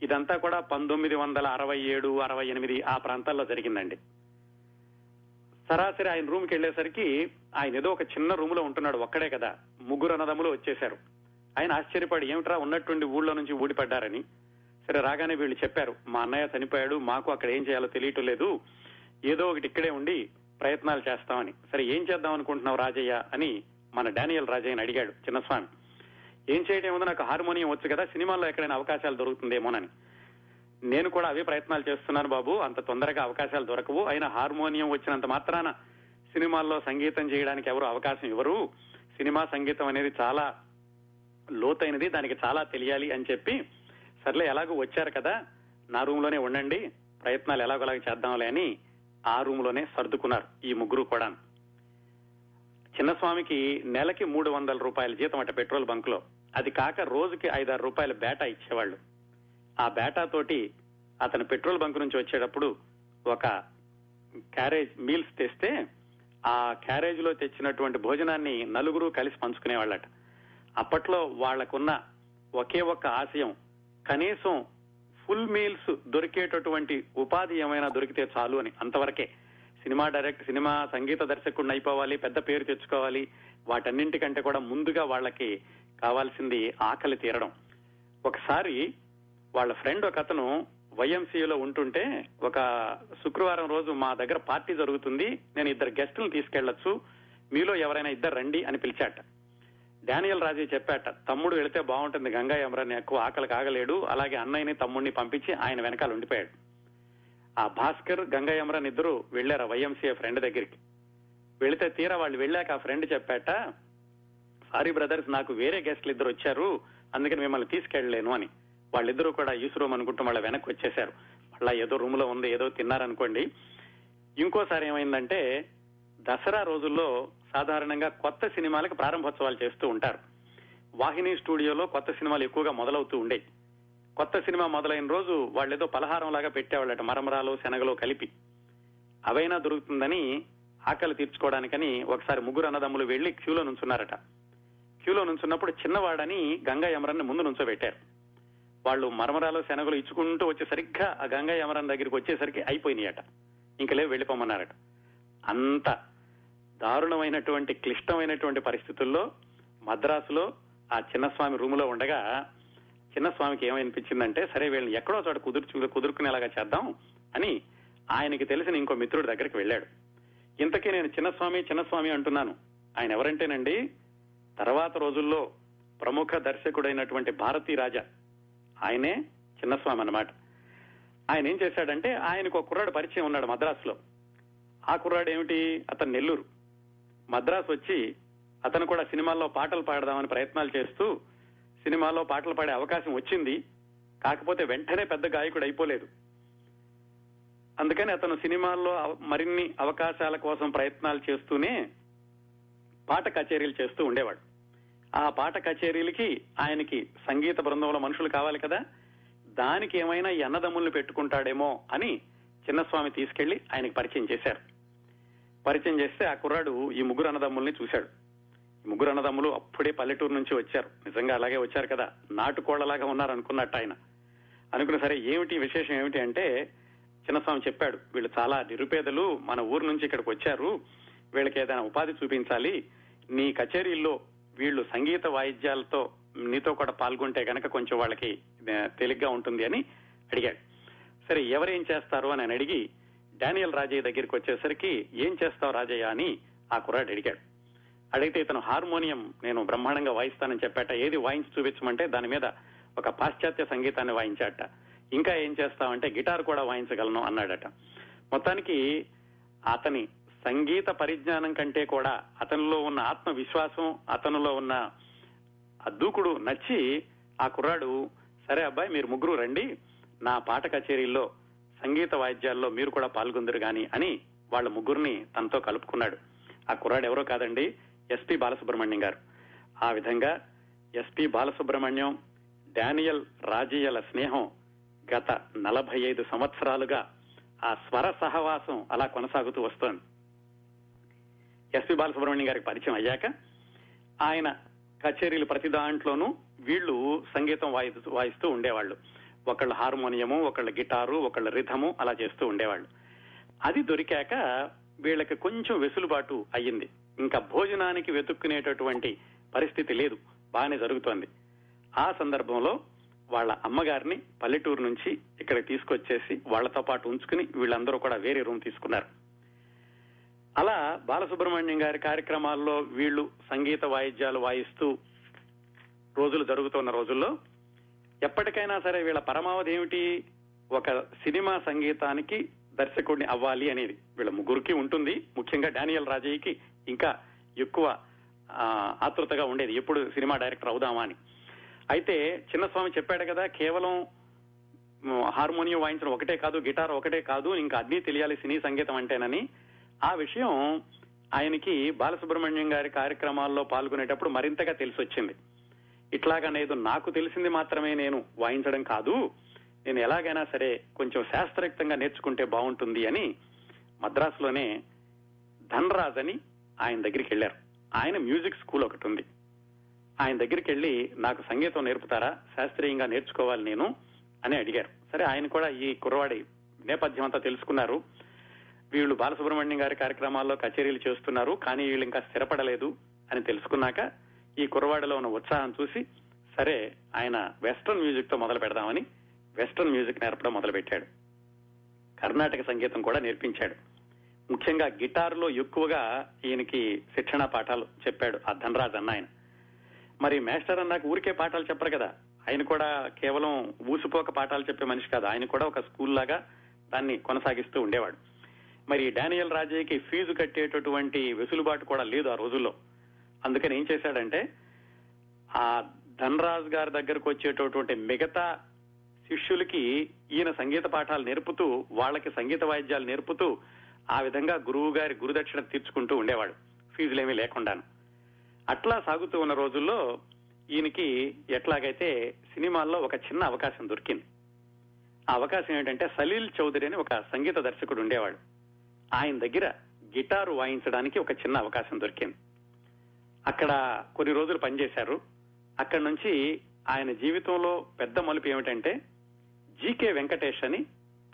ఇదంతా కూడా పంతొమ్మిది వందల అరవై ఏడు అరవై ఎనిమిది ఆ ప్రాంతాల్లో జరిగిందండి. సరాసరి ఆయన రూమ్కి వెళ్ళేసరికి ఆయన ఏదో ఒక చిన్న రూమ్లో ఉంటున్నాడు ఒక్కడే కదా. ముగ్గురు అన్నదమ్ములు వచ్చేశారు. ఆయన ఆశ్చర్యపడి ఏమిట్రా ఉన్నట్టుండి ఊళ్ళో నుంచి ఊడిపడ్డారని? సరే రాగానే వీళ్ళు చెప్పారు మా అన్నయ్య చనిపోయాడు మాకు అక్కడ ఏం చేయాలో తెలియటం లేదు. ఏదో ఒకటి ఇక్కడే ఉండి ప్రయత్నాలు చేస్తామని. సరే ఏం చేద్దాం అనుకుంటున్నావు రాజయ్య? అని మన డానియల్ రాజయ్యని అడిగాడు చిన్నస్వామి. ఏం చేయడం ఏముందో? నాకు హార్మోనియం వచ్చు కదా సినిమాల్లో ఎక్కడైనా అవకాశాలు దొరుకుతుందేమోనని. నేను కూడా అవే ప్రయత్నాలు చేస్తున్నాను బాబు. అంత తొందరగా అవకాశాలు దొరకవు. అయినా హార్మోనియం వచ్చినంత మాత్రాన సినిమాల్లో సంగీతం చేయడానికి ఎవరు అవకాశం ఇవ్వరు. సినిమా సంగీతం అనేది చాలా లోతైనది దానికి చాలా తెలియాలి అని చెప్పి సర్లే ఎలాగో వచ్చారు కదా నా రూమ్లోనే ఉండండి ప్రయత్నాలు ఎలాగోలాగ చేద్దాంలే అని ఆ రూమ్లోనే సర్దుకున్నారు ఈ ముగ్గురు కూడా చిన్నస్వామికి నెలకి మూడు వందల రూపాయల జీతం అట పెట్రోల్ బంక్లో అది కాక రోజుకి ఐదారు రూపాయల బేటా ఇచ్చేవాళ్ళు. ఆ బేటా తోటి అతను పెట్రోల్ బంక్ నుంచి వచ్చేటప్పుడు ఒక క్యారేజ్ మీల్స్ తెస్తే ఆ క్యారేజ్లో తెచ్చినటువంటి భోజనాన్ని నలుగురు కలిసి పంచుకునేవాళ్ళట. అప్పట్లో వాళ్ళకున్న ఒకే ఒక్క ఆశయం కనీసం ఫుల్ మీల్స్ దొరికేటటువంటి ఉపాధి ఏమైనా దొరికితే చాలు అని. అంతవరకే సినిమా డైరెక్ట్ సినిమా సంగీత దర్శకుడిని అయిపోవాలి పెద్ద పేరు తెచ్చుకోవాలి వాటన్నింటికంటే కూడా ముందుగా వాళ్ళకి కావాల్సింది ఆకలి తీరడం. ఒకసారి వాళ్ళ ఫ్రెండ్ ఒక అతను వైఎంసీలో ఉంటుంటే ఒక శుక్రవారం రోజు మా దగ్గర పార్టీ జరుగుతుంది నేను ఇద్దరు గెస్టులను తీసుకెళ్ళొచ్చు మీలో ఎవరైనా ఇద్దరు రండి అని పిలిచాట. డానియల్ రాజే చెప్పాట తమ్ముడు వెళితే బాగుంటుంది గంగా యమరాని ఎక్కువ ఆకలి కాగలేడు అలాగే అన్నయ్యని తమ్ముడిని పంపించి ఆయన వెనకాల ఉండిపోయాడు. ఆ భాస్కర్ గంగా యమరాన్ ఇద్దరు వెళ్ళారు వైఎంసీఏ ఫ్రెండ్ దగ్గరికి. వెళితే తీరా వాళ్ళు వెళ్ళాక ఆ ఫ్రెండ్ చెప్పాట సారీ బ్రదర్స్ నాకు వేరే గెస్ట్లు ఇద్దరు వచ్చారు అందుకని మిమ్మల్ని తీసుకెళ్ళలేను అని. వాళ్ళిద్దరూ కూడా ఈసు రూమ్ అనుకుంటూ వాళ్ళ వెనక్కి వచ్చేశారు. మళ్ళా ఏదో రూమ్లో ఉంది ఏదో తిన్నారనుకోండి. ఇంకోసారి ఏమైందంటే దసరా రోజుల్లో సాధారణంగా కొత్త సినిమాలకు ప్రారంభోత్సవాలు చేస్తూ ఉంటారు. వాహిని స్టూడియోలో కొత్త సినిమాలు ఎక్కువగా మొదలవుతూ ఉండేవి. కొత్త సినిమా మొదలైన రోజు వాళ్ళు ఏదో పలహారం లాగా పెట్టేవాళ్ళట మరమరాలు శనగలు కలిపి. అవైనా దొరుకుతుందని ఆకలి తీర్చుకోవడానికని ఒకసారి ముగ్గురు అన్నదమ్ములు వెళ్ళి క్యూలో నుంచున్నారట. క్యూలో నుంచున్నప్పుడు చిన్నవాడని గంగా యమరాన్ని ముందు నుంచోబెట్టారు. వాళ్ళు మరమరాలు శనగలు ఇచ్చుకుంటూ వచ్చే సరిగ్గా ఆ గంగా యమరాన్ దగ్గరికి వచ్చేసరికి అయిపోయినాయట. ఇంక లేవు వెళ్ళిపోమన్నారట. అంత దారుణమైనటువంటి క్లిష్టమైనటువంటి పరిస్థితుల్లో మద్రాసులో ఆ చిన్నస్వామి రూమ్లో ఉండగా చిన్నస్వామికి ఏమనిపించిందంటే సరే వీళ్ళని ఎక్కడో చోట కుదుర్చు కుదుర్కునేలాగా చేద్దాం అని ఆయనకి తెలిసిన ఇంకో మిత్రుడి దగ్గరికి వెళ్ళాడు. ఇంతకీ నేను చిన్నస్వామి చిన్నస్వామి అంటున్నాను. ఆయన ఎవరంటేనండి తర్వాత రోజుల్లో ప్రముఖ దర్శకుడైనటువంటి భారతీ రాజా ఆయనే చిన్నస్వామి అన్నమాట ఆయన ఏం చేశాడంటే ఆయనకు ఒక కుర్రాడు పరిచయం ఉన్నాడు మద్రాసులో. ఆ కుర్రాడు ఏమిటి? అతను నెల్లూరు. మద్రాసు వచ్చి అతను కూడా సినిమాల్లో పాటలు పాడదామని ప్రయత్నాలు చేస్తూ సినిమాలో పాటలు పాడే అవకాశం వచ్చింది. కాకపోతే వెంటనే పెద్ద గాయకుడు అయిపోలేదు. అందుకని అతను సినిమాల్లో అవ- మరిన్ని అవకాశాల కోసం ప్రయత్నాలు చేస్తూనే పాట కచేరీలు చేస్తూ ఉండేవాడు. ఆ పాట కచేరీలకి ఆయనకి సంగీత బృందంలో మనుషులు కావాలి కదా. దానికి ఏమైనా ఈ అన్నదమ్ముల్ని పెట్టుకుంటాడేమో అని చిన్నస్వామి తీసుకెళ్ళి ఆయనకి పరిచయం చేశారు. పరిచయం చేస్తే ఆ కుర్రాడు ఈ ముగ్గురు అన్నదమ్ముల్ని చూశాడు. ఈ ముగ్గురు అన్నదమ్ములు అప్పుడే పల్లెటూరు నుంచి వచ్చారు. నిజంగా అలాగే వచ్చారు కదా. నాటుకోళ్ళలాగా ఉన్నారు అనుకున్నట్టు ఆయన. అనుకున్న సరే ఏమిటి విశేషం ఏమిటి అంటే చిన్నస్వామి చెప్పాడు వీళ్ళు చాలా నిరుపేదలు మన ఊరు నుంచి ఇక్కడికి వచ్చారు. వీళ్ళకి ఏదైనా ఉపాధి చూపించాలి. నీ కచేరీల్లో వీళ్ళు సంగీత వాయిద్యాలతో నీతో కూడా పాల్గొంటే కనుక కొంచెం వాళ్ళకి తేలిగ్గా ఉంటుంది అని అడిగాడు. సరే ఎవరేం చేస్తారు అని అడిగి డానియల్ రాజయ్య దగ్గరికి వచ్చేసరికి ఏం చేస్తావు రాజయ్య? అని ఆ కుర్రాడు అడిగాడు. అడిగితే ఇతను హార్మోనియం నేను బ్రహ్మాండంగా వాయిస్తానని చెప్పాట. ఏది వాయించి చూపించమంటే దాని మీద ఒక పాశ్చాత్య సంగీతాన్ని వాయించాట. ఇంకా ఏం చేస్తావంటే గిటార్ కూడా వాయించగలను అన్నాడట. మొత్తానికి అతని సంగీత పరిజ్ఞానం కంటే కూడా అతనిలో ఉన్న ఆత్మవిశ్వాసం అతనిలో ఉన్న ఆ దూకుడు నచ్చి ఆ కుర్రాడు సరే అబ్బాయి మీరు ముగ్గురు రండి. నా పాట కచేరీల్లో సంగీత వాయిద్యాల్లో మీరు కూడా పాల్గొందరు గాని అని వాళ్ళ ముగ్గురిని తనతో కలుపుకున్నాడు. ఆ కుర్రాడు ఎవరో కాదండి ఎస్పి బాలసుబ్రహ్మణ్యం గారు. ఆ విధంగా ఎస్పి బాలసుబ్రహ్మణ్యం డానియల్ రాజీయల స్నేహం గత నలభై ఐదు సంవత్సరాలుగా ఆ స్వర సహవాసం అలా కొనసాగుతూ వస్తోంది. ఎస్పి బాలసుబ్రహ్మణ్యం గారికి పరిచయం అయ్యాక ఆయన కచేరీలు ప్రతి దాంట్లోనూ వీళ్ళు సంగీతం వాయిస్తూ వాయిస్తూ ఉండేవాళ్ళు. ఒకళ్ళ హార్మోనియము ఒకళ్ళ గిటారు ఒకళ్ళ రిథము అలా చేస్తూ ఉండేవాళ్ళు. అది దొరికాక వీళ్ళకి కొంచెం వెసులుబాటు అయ్యింది. ఇంకా భోజనానికి వెతుక్కునేటటువంటి పరిస్థితి లేదు. బాగానే జరుగుతోంది. ఆ సందర్భంలో వాళ్ళ అమ్మగారిని పల్లెటూరు నుంచి ఇక్కడ తీసుకొచ్చేసి వాళ్ళతో పాటు ఉంచుకుని వీళ్ళందరూ కూడా వేరే రూమ్ తీసుకున్నారు. అలా బాలసుబ్రహ్మణ్యం గారి కార్యక్రమాల్లో వీళ్ళు సంగీత వాయిద్యాలు వాయిస్తూ రోజులు జరుగుతున్న రోజుల్లో ఎప్పటికైనా సరే వీళ్ళ పరమావధి ఏమిటి? ఒక సినిమా సంగీతానికి దర్శకుడిని అవ్వాలి అనేది. వీళ్ళ ముగ్గురికి ఉంటుంది. ముఖ్యంగా డానియల్ రాజయ్యకి ఇంకా ఎక్కువ ఆతృతగా ఉండేది. ఎప్పుడు సినిమా డైరెక్టర్ అవుదామా అని. అయితే చిన్నస్వామి చెప్పాడు కదా కేవలం హార్మోనియం వాయించడం ఒకటే కాదు గిటార్ ఒకటే కాదు ఇంకా అన్నీ తెలియాలి సినీ సంగీతం అంటేనని. ఆ విషయం ఆయనకి బాలసుబ్రహ్మణ్యం గారి కార్యక్రమాల్లో పాల్గొనేటప్పుడు మరింతగా తెలిసి వచ్చింది ఇట్లాగనేది నాకు తెలిసింది మాత్రమే నేను వాయించడం కాదు నేను ఎలాగైనా సరే కొంచెం శాస్త్రయుక్తంగా నేర్చుకుంటే బాగుంటుంది అని మద్రాసులోనే ధనరాజ్ అని ఆయన దగ్గరికి వెళ్ళారు. ఆయన మ్యూజిక్ స్కూల్ ఒకటి ఉంది. ఆయన దగ్గరికి వెళ్ళి నాకు సంగీతం నేర్పుతారా శాస్త్రీయంగా నేర్చుకోవాలి నేను అని అడిగారు. సరే ఆయన కూడా ఈ కుర్రవాడి నేపథ్యం అంతా తెలుసుకున్నారు. వీళ్ళు బాలసుబ్రహ్మణ్యం గారి కార్యక్రమాల్లో కచేరీలు చేస్తున్నారు కానీ వీళ్ళు ఇంకా స్థిరపడలేదు అని తెలుసుకున్నాక ఈ కురవాడలో ఉన్న ఉత్సాహం చూసి సరే ఆయన వెస్ట్రన్ మ్యూజిక్తో మొదలు పెడదామని వెస్ట్రన్ మ్యూజిక్ నేర్పడం మొదలుపెట్టాడు. కర్ణాటక సంగీతం కూడా నేర్పించాడు. ముఖ్యంగా గిటార్లో ఎక్కువగా ఈయనకి శిక్షణ పాఠాలు చెప్పాడు ఆ ధనరాజ్ అన్న ఆయన. మరి మాస్టర్ అన్నాక ఊరికే పాఠాలు చెప్పరు కదా. ఆయన కూడా కేవలం ఊసిపోక పాఠాలు చెప్పే మనిషి కాదు. ఆయన కూడా ఒక స్కూల్ లాగా దాన్ని కొనసాగిస్తూ ఉండేవాడు. మరి డానియల్ రాజయ్యకి ఫీజు కట్టేటటువంటి వెసులుబాటు కూడా లేదు ఆ రోజుల్లో. అందుకని ఏం చేశాడంటే ఆ ధనరాజ్ గారి దగ్గరకు వచ్చేటటువంటి మిగతా శిష్యులకి ఈయన సంగీత పాఠాలు నేర్పుతూ వాళ్ళకి సంగీత వాయిద్యాలు నేర్పుతూ ఆ విధంగా గురువు గారి గురుదక్షిణ తీర్చుకుంటూ ఉండేవాడు. ఫీజులేమీ లేకుండాను. అట్లా సాగుతూ ఉన్న రోజుల్లో ఈయనకి ఎట్లాగైతే సినిమాల్లో ఒక చిన్న అవకాశం దొరికింది. ఆ అవకాశం ఏంటంటే సలీల్ చౌదరి అని ఒక సంగీత దర్శకుడు ఉండేవాడు. ఆయన దగ్గర గిటారు వాయించడానికి ఒక చిన్న అవకాశం దొరికింది. అక్కడ కొన్ని రోజులు పనిచేశారు. అక్కడి నుంచి ఆయన జీవితంలో పెద్ద మలుపు ఏమిటంటే జీకే వెంకటేష్ అని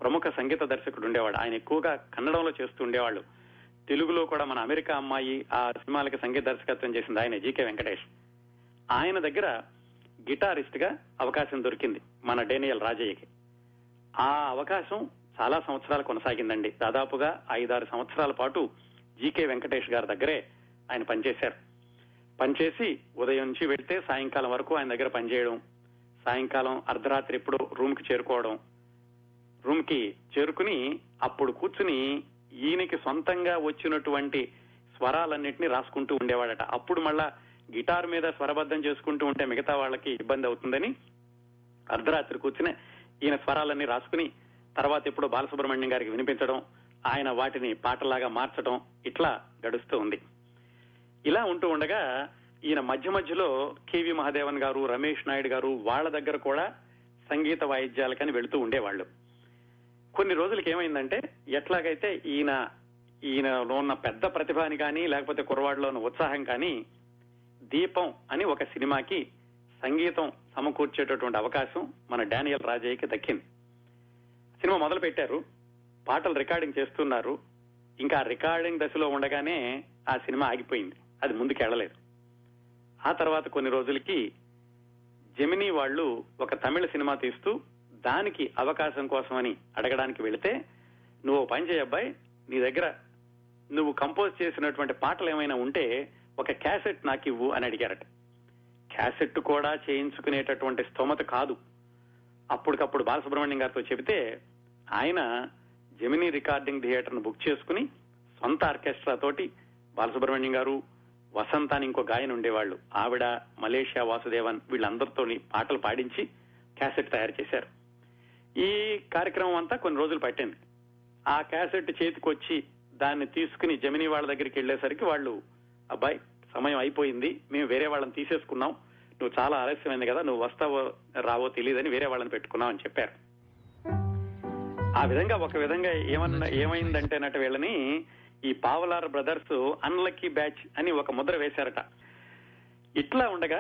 ప్రముఖ సంగీత దర్శకుడు ఉండేవాడు. ఆయన ఎక్కువగా కన్నడంలో చేస్తూ ఉండేవాళ్ళు. తెలుగులో కూడా మన అమెరికా అమ్మాయి ఆ సినిమాలకి సంగీత దర్శకత్వం చేసింది ఆయన జీకే వెంకటేష్. ఆయన దగ్గర గిటారిస్ట్గా అవకాశం దొరికింది మన డేనియల్ రాజయ్యకి. ఆ అవకాశం చాలా సంవత్సరాలు కొనసాగిందండి. దాదాపుగా ఐదారు సంవత్సరాల పాటు జీకే వెంకటేష్ గారి దగ్గరే ఆయన పనిచేశారు. పనిచేసి ఉదయం నుంచి వెళ్తే సాయంకాలం వరకు ఆయన దగ్గర పనిచేయడం సాయంకాలం అర్ధరాత్రి ఎప్పుడు రూమ్కి చేరుకోవడం రూమ్కి చేరుకుని అప్పుడు కూర్చుని ఈయనకి సొంతంగా వచ్చినటువంటి స్వరాలన్నింటినీ రాసుకుంటూ ఉండేవాడట. అప్పుడు మళ్ళా గిటార్ మీద స్వరబద్ధం చేసుకుంటూ ఉంటే మిగతా వాళ్ళకి ఇబ్బంది అవుతుందని అర్ధరాత్రి కూర్చుని ఈయన స్వరాలన్నీ రాసుకుని తర్వాత ఇప్పుడు బాలసుబ్రహ్మణ్యం గారికి వినిపించడం ఆయన వాటిని పాటలాగా మార్చడం ఇట్లా గడుస్తూ ఉంది. ఇలా ఉంటూ ఉండగా ఈయన మధ్య మధ్యలో కేవి మహాదేవన్ గారు రమేష్ నాయుడు గారు వాళ్ళ దగ్గర కూడా సంగీత వాయిద్యాలకని వెళుతూ ఉండేవాళ్ళు. కొన్ని రోజులకి ఏమైందంటే ఎట్లాగైతే ఈయన ఈయనలో ఉన్న పెద్ద ప్రతిభాని కానీ లేకపోతే కురవాడలో ఉన్న ఉత్సాహం కానీ దీపం అని ఒక సినిమాకి సంగీతం సమకూర్చేటటువంటి అవకాశం మన డానియల్ రాజయ్యకి దక్కింది. సినిమా మొదలు పెట్టారు పాటలు రికార్డింగ్ చేస్తున్నారు. ఇంకా రికార్డింగ్ దశలో ఉండగానే ఆ సినిమా ఆగిపోయింది. అది ముందుకెళ్ళలేదు. ఆ తర్వాత కొన్ని రోజులకి జెమినీ వాళ్ళు ఒక తమిళ సినిమా తీస్తూ దానికి అవకాశం కోసమని అడగడానికి వెళితే నువ్వు పని చేయబ్బాయి నీ దగ్గర నువ్వు కంపోజ్ చేసినటువంటి పాటలు ఏమైనా ఉంటే ఒక క్యాసెట్ నాకు ఇవ్వు అని అడిగారట. క్యాసెట్ కూడా చేయించుకునేటటువంటి స్తోమత కాదు. అప్పటికప్పుడు బాలసుబ్రహ్మణ్యం గారితో చెబితే ఆయన జమినీ రికార్డింగ్ థియేటర్ను బుక్ చేసుకుని సొంత ఆర్కెస్ట్రా తోటి బాలసుబ్రహ్మణ్యం గారు వసంత అని ఇంకో గాయన ఉండేవాళ్ళు. ఆవిడ మలేషియా వాసుదేవన్ వీళ్ళందరితో పాటలు పాడించి క్యాసెట్ తయారు చేశారు. ఈ కార్యక్రమం అంతా కొన్ని రోజులు పట్టింది. ఆ క్యాసెట్ చేతికొచ్చి దాన్ని తీసుకుని జమినీ వాళ్ళ దగ్గరికి వెళ్ళేసరికి వాళ్ళు అబ్బాయి సమయం అయిపోయింది మేము వేరే వాళ్ళని తీసేసుకున్నాం. నువ్వు చాలా ఆలస్యమైంది కదా నువ్వు వస్తావో రావో తెలియదని వేరే వాళ్ళని పెట్టుకున్నావు అని చెప్పారు. ఆ విధంగా ఒక విధంగా ఏమన్నా ఏమైందంటే నట వీళ్ళని ఈ పావలార్ బ్రదర్స్ అన్లక్కీ బ్యాచ్ అని ఒక ముద్ర వేశారట. ఇట్లా ఉండగా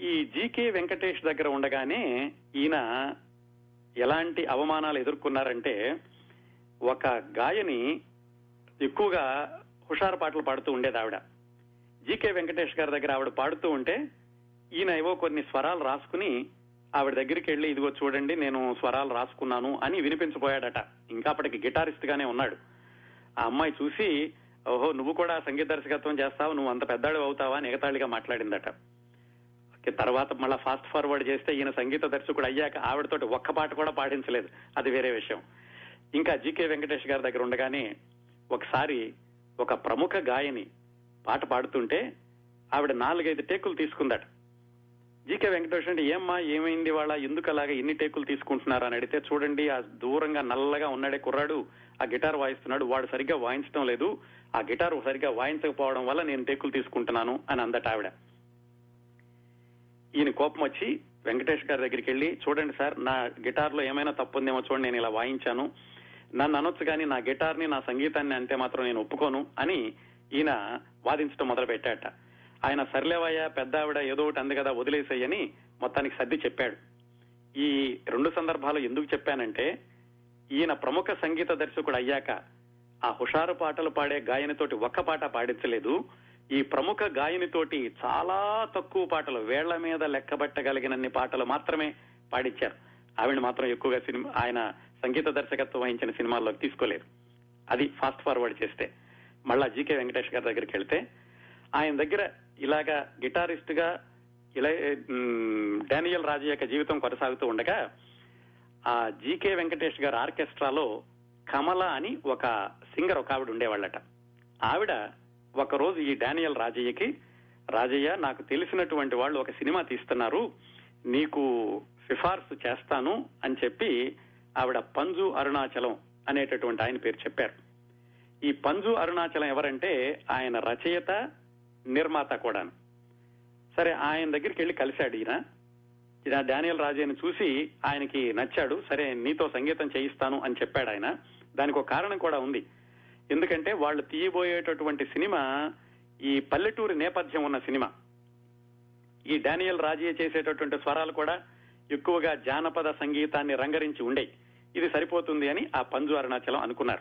ఈ జీకే వెంకటేష్ దగ్గర ఉండగానే ఈయన ఎలాంటి అవమానాలు ఎదుర్కొన్నారంటే ఒక గాయని ఎక్కువగా హుషారు పాటలు పాడుతూ ఉండేది ఆవిడ. జీకే వెంకటేష్ గారి దగ్గర ఆవిడ పాడుతూ ఉంటే ఈయన ఏవో కొన్ని స్వరాలు రాసుకుని ఆవిడ దగ్గరికి వెళ్ళి ఇదిగో చూడండి నేను స్వరాలు రాసుకున్నాను అని వినిపించబోయాడట. ఇంకా అప్పటికి గిటారిస్ట్ గానే ఉన్నాడు. ఆ అమ్మాయి చూసి ఓహో నువ్వు కూడా సంగీత దర్శకత్వం చేస్తావు నువ్వు అంత పెద్దాడు అవుతావా అని ఎగతాళిగా మాట్లాడిందట. ఓకే, తర్వాత మళ్ళా ఫాస్ట్ ఫార్వర్డ్ చేస్తే ఈయన సంగీత దర్శకుడు అయ్యాక ఆవిడతోటి ఒక్క పాట కూడా పాడించలేదు. అది వేరే విషయం. ఇంకా జీకే వెంకటేష్ గారి దగ్గర ఉండగానే ఒకసారి ఒక ప్రముఖ గాయని పాట పాడుతుంటే ఆవిడ నాలుగైదు టేకులు తీసుకుందట. జీకే వెంకటేష్ అంటే ఏమ్మా ఏమైంది వాళ్ళ ఎందుకు అలాగా ఇన్ని టేకులు తీసుకుంటున్నారు? అని అడిగితే చూడండి ఆ దూరంగా నల్లగా ఉన్నాడే కుర్రాడు ఆ గిటార్ వాయిస్తున్నాడు వాడు సరిగ్గా వాయించడం లేదు. ఆ గిటార్ సరిగ్గా వాయించకపోవడం వల్ల నేను టేకులు తీసుకుంటున్నాను అని అందట ఆవిడ. ఈయన కోపం వచ్చి వెంకటేష్ గారి దగ్గరికి వెళ్ళి చూడండి సార్ నా గిటార్లో ఏమైనా తప్పు ఉందేమో చూడండి నేను ఇలా వాయించాను. నన్ను అనొచ్చు కానీ నా గిటార్ని నా సంగీతాన్ని అంతే మాత్రం నేను ఒప్పుకోను అని ఈయన వాదించడం మొదలు పెట్టాట ఆయన సర్లేవయ్య పెద్ద ఆవిడ ఏదో ఒకటి అంది కదా వదిలేసేయని మొత్తానికి సర్ది చెప్పాడు. ఈ రెండు సందర్భాలు ఎందుకు చెప్పానంటే ఈయన ప్రముఖ సంగీత దర్శకుడు అయ్యాక ఆ హుషారు పాటలు పాడే గాయనితోటి ఒక్క పాట పాడించలేదు. ఈ ప్రముఖ గాయనితోటి చాలా తక్కువ పాటలు వేళ్ళ మీద లెక్కబట్టగలిగినన్ని పాటలు మాత్రమే పాడించారు. ఆవిడ మాత్రం ఎక్కువగా సినిమా ఆయన సంగీత దర్శకత్వం వహించిన సినిమాల్లోకి తీసుకోలేదు. అది ఫాస్ట్ ఫార్వర్డ్ చేస్తే. మళ్ళా జీకే వెంకటేష్ గారి దగ్గరికి వెళ్తే ఆయన దగ్గర ఇలాగా గిటారిస్ట్గా ఇలా డానియల్ రాజు యొక్క జీవితం కొనసాగుతూ ఉండగా ఆ జీకే వెంకటేష్ గారి ఆర్కెస్ట్రాలో కమల అని ఒక సింగర్ ఒక ఆవిడ ఉండేవాళ్ళట. ఆవిడ ఒకరోజు ఈ డానియల్ రాజయ్యకి రాజయ్య నాకు తెలిసినటువంటి వాళ్ళు ఒక సినిమా తీస్తున్నారు నీకు సిఫార్సు చేస్తాను అని చెప్పి ఆవిడ పంజు అరుణాచలం అనేటటువంటి ఆయన పేరు చెప్పారు. ఈ పంజు అరుణాచలం ఎవరంటే ఆయన రచయిత నిర్మాత కూడాను. సరే ఆయన దగ్గరికి వెళ్ళి కలిశాడు ఈయన. డానియల్ రాజేని చూసి ఆయనకి నచ్చాడు. సరే నీతో సంగీతం చేయిస్తాను అని చెప్పాడు ఆయన. దానికి ఒక కారణం కూడా ఉంది. ఎందుకంటే వాళ్ళు తీయబోయేటటువంటి సినిమా ఈ పల్లెటూరి నేపథ్యం ఉన్న సినిమా. ఈ డానియల్ రాజే చేసేటటువంటి స్వరాలు కూడా ఎక్కువగా జానపద సంగీతాన్ని రంగరించి ఉండే ఇది సరిపోతుంది అని ఆ పంజు అరుణాచలం అనుకున్నారు.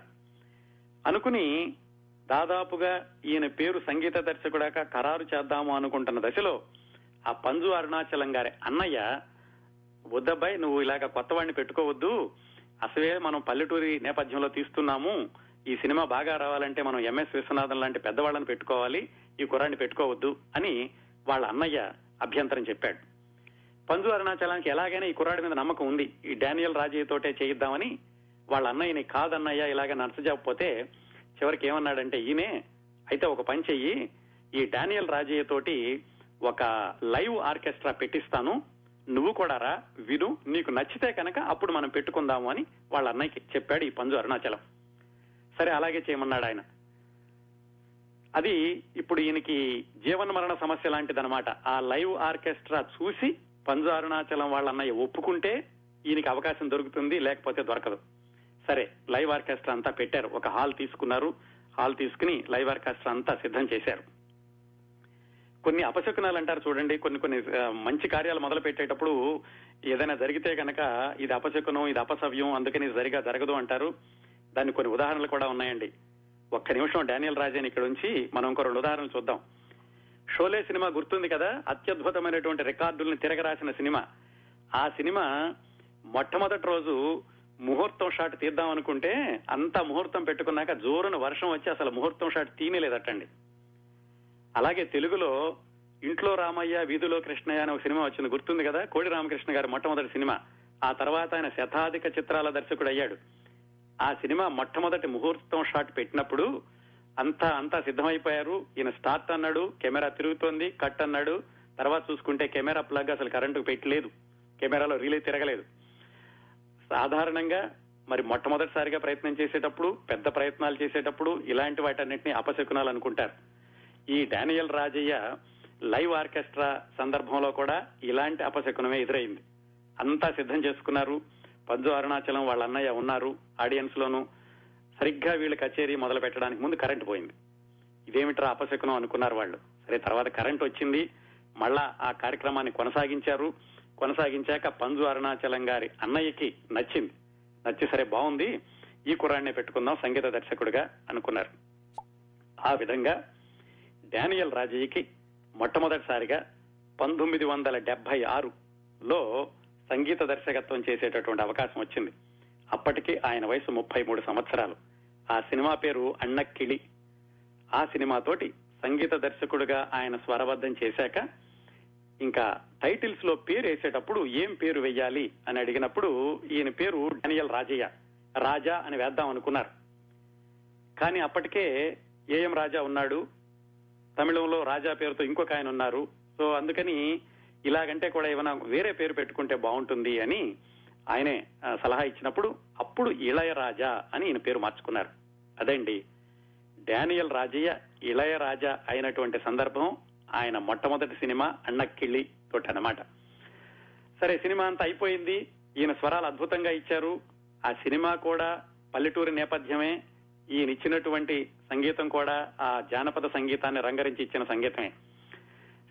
అనుకుని దాదాపుగా ఈయన పేరు సంగీత దర్శకుడాక ఖరారు చేద్దాము అనుకుంటున్న దశలో ఆ పంజు అరుణాచలం గారి అన్నయ్య వద్దబ్బాయి నువ్వు ఇలాగ కొత్త వాడిని పెట్టుకోవద్దు. అసలే మనం పల్లెటూరి నేపథ్యంలో తీస్తున్నాము. ఈ సినిమా బాగా రావాలంటే మనం ఎంఎస్ విశ్వనాథన్ లాంటి పెద్దవాళ్ళని పెట్టుకోవాలి. ఈ కుర్రాన్ని పెట్టుకోవద్దు అని వాళ్ళ అన్నయ్య అభ్యంతరం చెప్పాడు. పంజు అరుణాచలానికి ఎలాగైనా ఈ కుర్రాడి మీద నమ్మకం ఉంది. ఈ డానియల్ రాజయ్య తోటే చేయిద్దామని వాళ్ళ అన్నయ్యని కాదన్నయ్య ఇలాగ నచ్చజాకపోతే చివరికి ఏమన్నాడంటే ఈయనే అయితే ఒక పని చెయ్యి. ఈ డానియల్ రాజయ్య తోటి ఒక లైవ్ ఆర్కెస్ట్రా పెట్టిస్తాను. నువ్వు కూడా రా విను. నీకు నచ్చితే కనుక అప్పుడు మనం పెట్టుకుందాము అని వాళ్ళ అన్నయ్యకి చెప్పాడు ఈ పంజు అరుణాచలం. సరే అలాగే చేయమన్నాడు ఆయన. అది ఇప్పుడు ఈయనకి జీవన మరణ సమస్య లాంటిదన్నమాట. ఆ లైవ్ ఆర్కెస్ట్రా చూసి పంజు అరుణాచలం వాళ్ళ అన్నయ్య ఒప్పుకుంటే ఈయనకి అవకాశం దొరుకుతుంది లేకపోతే దొరకదు. సరే లైవ్ ఆర్కెస్ట్రా అంతా పెట్టారు. ఒక హాల్ తీసుకున్నారు. హాల్ తీసుకుని లైవ్ ఆర్కెస్ట్రా అంతా సిద్ధం చేశారు. కొన్ని అపశకునాలు అంటారు చూడండి. కొన్ని కొన్ని మంచి కార్యాలు మొదలు పెట్టేటప్పుడు ఏదైనా జరిగితే కనుక ఇది అపశకునం ఇది అపసవ్యం అందుకని సరిగా జరగదు అంటారు. దానికి కొన్ని ఉదాహరణలు కూడా ఉన్నాయండి. ఒక్క నిమిషం డానియల్ రాజేని ఇక్కడ ఉంచి మనం ఇంకో రెండు ఉదాహరణలు చూద్దాం. షోలే సినిమా గుర్తుంది కదా? అత్యద్భుతమైనటువంటి రికార్డుల్ని తిరగరాసిన సినిమా. ఆ సినిమా మొట్టమొదటి రోజు ముహూర్తం షాట్ తీద్దాం అనుకుంటే అంతా ముహూర్తం పెట్టుకున్నాక జోరున వర్షం వచ్చి అసలు ముహూర్తం షాట్ తీనేలేదటండి అలాగే తెలుగులో ఇంట్లో రామయ్య వీధిలో కృష్ణయ్య అనే ఒక సినిమా వచ్చింది. గుర్తుంది కదా? కోడి రామకృష్ణ గారు మొట్టమొదటి సినిమా. ఆ తర్వాత ఆయన శతాధిక చిత్రాల దర్శకుడు అయ్యాడు. ఆ సినిమా మొట్టమొదటి ముహూర్తం షాట్ పెట్టినప్పుడు అంతా అంతా సిద్ధమైపోయారు. ఈయన స్టార్ట్ అన్నాడు కెమెరా తిరుగుతోంది కట్ అన్నాడు. తర్వాత చూసుకుంటే కెమెరా ప్లగ్ అసలు కరెంటు పెట్టలేదు. కెమెరాలో రీలే తిరగలేదు. సాధారణంగా మరి మొట్టమొదటిసారిగా ప్రయత్నం చేసేటప్పుడు పెద్ద ప్రయత్నాలు చేసేటప్పుడు ఇలాంటి వాటన్నిటిని అపశకునాలు అనుకుంటారు ఈ డానియల్ రాజయ్య లైవ్ ఆర్కెస్ట్రా సందర్భంలో కూడా ఇలాంటి అపశకునమే ఎదురైంది. అంతా సిద్ధం చేసుకున్నారు. పంజు అరుణాచలం వాళ్ళ అన్నయ్య ఉన్నారు. ఆడియన్స్ లోను సరిగ్గా వీళ్ళ కచేరీ మొదలు పెట్టడానికి ముందు కరెంట్ పోయింది. ఇదేమిట్రా అపశకునం అనుకున్నారు వాళ్ళు? సరే తర్వాత కరెంట్ వచ్చింది. మళ్ళా ఆ కార్యక్రమాన్ని కొనసాగించారు. కొనసాగించాక పంజు అరుణాచలం గారి అన్నయ్యకి నచ్చింది. నచ్చి సరే బాగుంది ఈ కురాన్నే పెట్టుకుందాం సంగీత దర్శకుడిగా అనుకున్నారు. ఆ విధంగా డానియల్ రాజయ్యకి మొట్టమొదటిసారిగా పంతొమ్మిది వందల డెబ్బై ఆరులో సంగీత దర్శకత్వం చేసేటటువంటి అవకాశం వచ్చింది. అప్పటికి ఆయన వయసు ముప్పై మూడు సంవత్సరాలు. ఆ సినిమా పేరు అన్నక్కిళి ఆ సినిమాతోటి సంగీత దర్శకుడుగా ఆయన స్వరబద్ధం చేశాక ఇంకా టైటిల్స్లో పేరు వేసేటప్పుడు ఏం పేరు వెయ్యాలి అని అడిగినప్పుడు ఈయన పేరు డానియల్ రాజయ్య. రాజా అని వేద్దాం అనుకున్నారు. కానీ అప్పటికే ఏఎం రాజా ఉన్నాడు. తమిళంలో రాజా పేరుతో ఇంకొక ఆయన ఉన్నారు. సో అందుకని ఇలాగంటే కూడా ఏమైనా వేరే పేరు పెట్టుకుంటే బాగుంటుంది అని ఆయనే సలహా ఇచ్చినప్పుడు అప్పుడు ఇళయరాజా అని ఈయన పేరు మార్చుకున్నారు. అదండి. డానియల్ రాజయ్య ఇళయరాజా అయినటువంటి సందర్భం. ఆయన మొట్టమొదటి సినిమా అన్నక్కిళ్ళి తోటి అన్నమాట సరే సినిమా అంతా అయిపోయింది. ఈయన స్వరాలు అద్భుతంగా ఇచ్చారు. ఆ సినిమా కూడా పల్లెటూరి నేపథ్యమే. ఈయన ఇచ్చినటువంటి సంగీతం కూడా ఆ జానపద సంగీతాన్ని రంగరించి ఇచ్చిన సంగీతమే.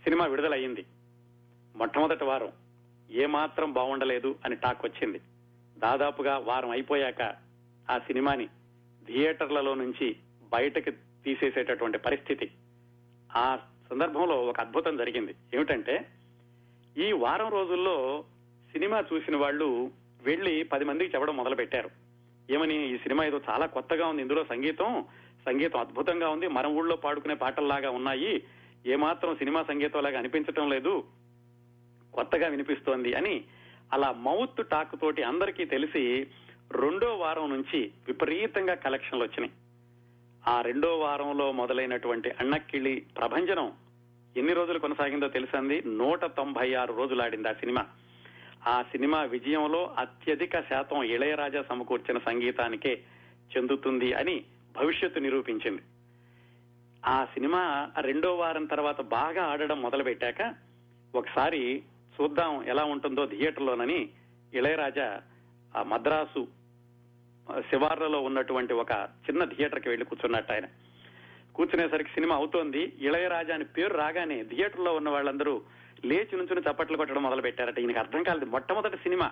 సినిమా విడుదలయ్యింది. మొట్టమొదటి వారం. ఏమాత్రం బాగుండలేదు అని టాక్ వచ్చింది. దాదాపుగా వారం అయిపోయాక ఆ సినిమాని థియేటర్లలో నుంచి బయటకి తీసేసేటటువంటి పరిస్థితి. ఆ సందర్భంలో ఒక అద్భుతం జరిగింది. ఏమిటంటే ఈ వారం రోజుల్లో సినిమా చూసిన వాళ్ళు వెళ్ళి పది మందికి చెప్పడం మొదలు పెట్టారు ఏమని ఈ సినిమా ఏదో చాలా కొత్తగా ఉంది. ఇందులో సంగీతం సంగీతం అద్భుతంగా ఉంది. మన ఊళ్ళో పాడుకునే పాటల్లాగా ఉన్నాయి. ఏమాత్రం సినిమా సంగీతం లాగా అనిపించటం లేదు. కొత్తగా వినిపిస్తోంది అని అలా మౌత్ టాక్ తోటి అందరికీ తెలిసి రెండో వారం నుంచి విపరీతంగా కలెక్షన్లు వచ్చినాయి. ఆ రెండో వారంలో మొదలైనటువంటి అన్నక్కిళి ప్రభంజనం ఎన్ని రోజులు కొనసాగిందో తెలిసింది నూట తొంభై ఆరు రోజులు ఆడింది ఆ సినిమా. ఆ సినిమా విజయంలో అత్యధిక శాతం ఇళయరాజా సమకూర్చిన సంగీతానికే చెందుతుంది అని భవిష్యత్తు నిరూపించింది. ఆ సినిమా రెండో వారం తర్వాత బాగా ఆడడం మొదలుపెట్టాక ఒకసారి చూద్దాం ఎలా ఉంటుందో థియేటర్లోనని ఇళయరాజా ఆ మద్రాసు శివార్లలో ఉన్నటువంటి ఒక చిన్న థియేటర్కి వెళ్ళి కూర్చున్నట్టు ఆయన. కూర్చునేసరికి సినిమా అవుతోంది. ఇళయరాజా అని పేరు రాగానే థియేటర్లో ఉన్న వాళ్ళందరూ లేచి నుంచుని చప్పట్లు కొట్టడం మొదలు పెట్టారట ఈయనకి అర్థం కాలేదు. మొట్టమొదటి సినిమా.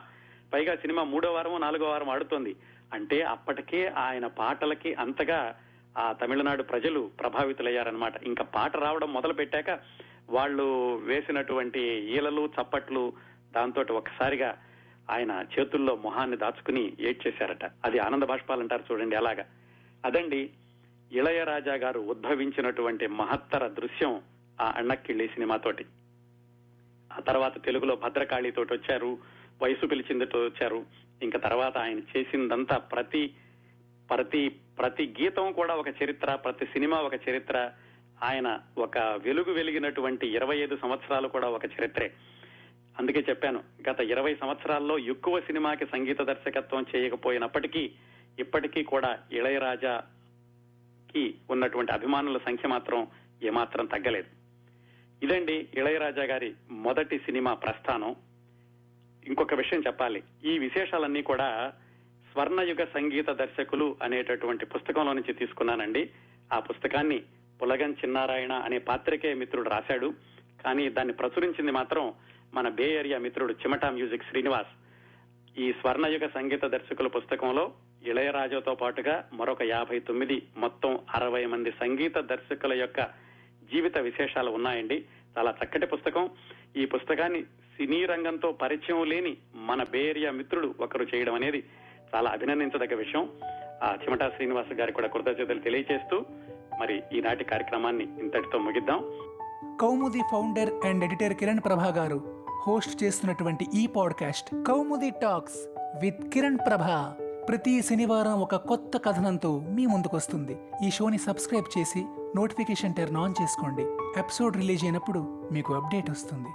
పైగా సినిమా మూడో వారం నాలుగో వారం ఆడుతోంది. అంటే అప్పటికే ఆయన పాటలకి అంతగా ఆ తమిళనాడు ప్రజలు ప్రభావితులయ్యారనమాట ఇంకా పాట రావడం మొదలు పెట్టాక వాళ్ళు వేసినటువంటి ఈలలు చప్పట్లు దాంతో ఒక్కసారిగా ఆయన చేతుల్లో మొహాన్ని దాచుకుని ఏడ్చేశారట. అది ఆనంద బాష్పాలు అంటారు చూడండి అలాగా. అదండి ఇళయరాజా గారు ఉద్భవించినటువంటి మహత్తర దృశ్యం ఆ అన్నక్కిళ్ళి సినిమాతోటి. ఆ తర్వాత తెలుగులో భద్రకాళితోటి వచ్చారు వయసు పిలిచిందితో వచ్చారు. ఇంకా తర్వాత ఆయన చేసిందంతా ప్రతి ప్రతి ప్రతి గీతం కూడా ఒక చరిత్ర ప్రతి సినిమా ఒక చరిత్ర. ఆయన ఒక వెలుగు వెలిగినటువంటి ఇరవై ఐదు సంవత్సరాలు కూడా ఒక చరిత్రే. అందుకే చెప్పాను గత ఇరవై సంవత్సరాల్లో ఎక్కువ సినిమాకి సంగీత దర్శకత్వం చేయకపోయినప్పటికీ ఇప్పటికీ కూడా ఇళయరాజాకి ఉన్నటువంటి అభిమానుల సంఖ్య మాత్రం ఏమాత్రం తగ్గలేదు. ఇదండి ఇళయరాజా గారి మొదటి సినిమా ప్రస్థానం. ఇంకొక విషయం చెప్పాలి ఈ విశేషాలన్నీ కూడా స్వర్ణయుగ సంగీత దర్శకులు అనేటటువంటి పుస్తకంలో నుంచి తీసుకున్నానండి. ఆ పుస్తకాన్ని పులగన్ చిన్నారాయణ అనే పాత్రికేయ మిత్రుడు రాశాడు. కానీ దాన్ని ప్రచురించింది మాత్రం మన బే ఏరియా మిత్రుడు చిమటా మ్యూజిక్ శ్రీనివాస్ ఈ స్వర్ణయుగ సంగీత దర్శకుల పుస్తకంలో ఇళయరాజాతో పాటుగా మరొక యాభై తొమ్మిది మొత్తం అరవై మంది సంగీత దర్శకుల యొక్క జీవిత విశేషాలు ఉన్నాయండి. చాలా చక్కటి పుస్తకం. ఈ పుస్తకాన్ని సినీ రంగంతో పరిచయం లేని మన బేరియా మిత్రుడు ఒకరు చేయడం అనేది చాలా అభినందించదగ్గ విషయం. ఆ చిమటా శ్రీనివాస్ గారి కూడా కృతజ్ఞతలు తెలియజేస్తూ మరి ఈనాటి కార్యక్రమాన్ని ఇంతటితో ముగిద్దాం. Koumudi founder and editor Kiran Prabha garu host చేస్తున్నటువంటి ఈ podcast Koumudi talks with Kiran Prabha. ప్రతి శనివారం ఒక కొత్త కథనంతో మీ ముందుకొస్తుంది. ఈ షోని సబ్స్క్రైబ్ చేసి నోటిఫికేషన్ టర్న్ ఆన్ చేసుకోండి. ఎపిసోడ్ రిలీజ్ అయినప్పుడు మీకు అప్డేట్ వస్తుంది.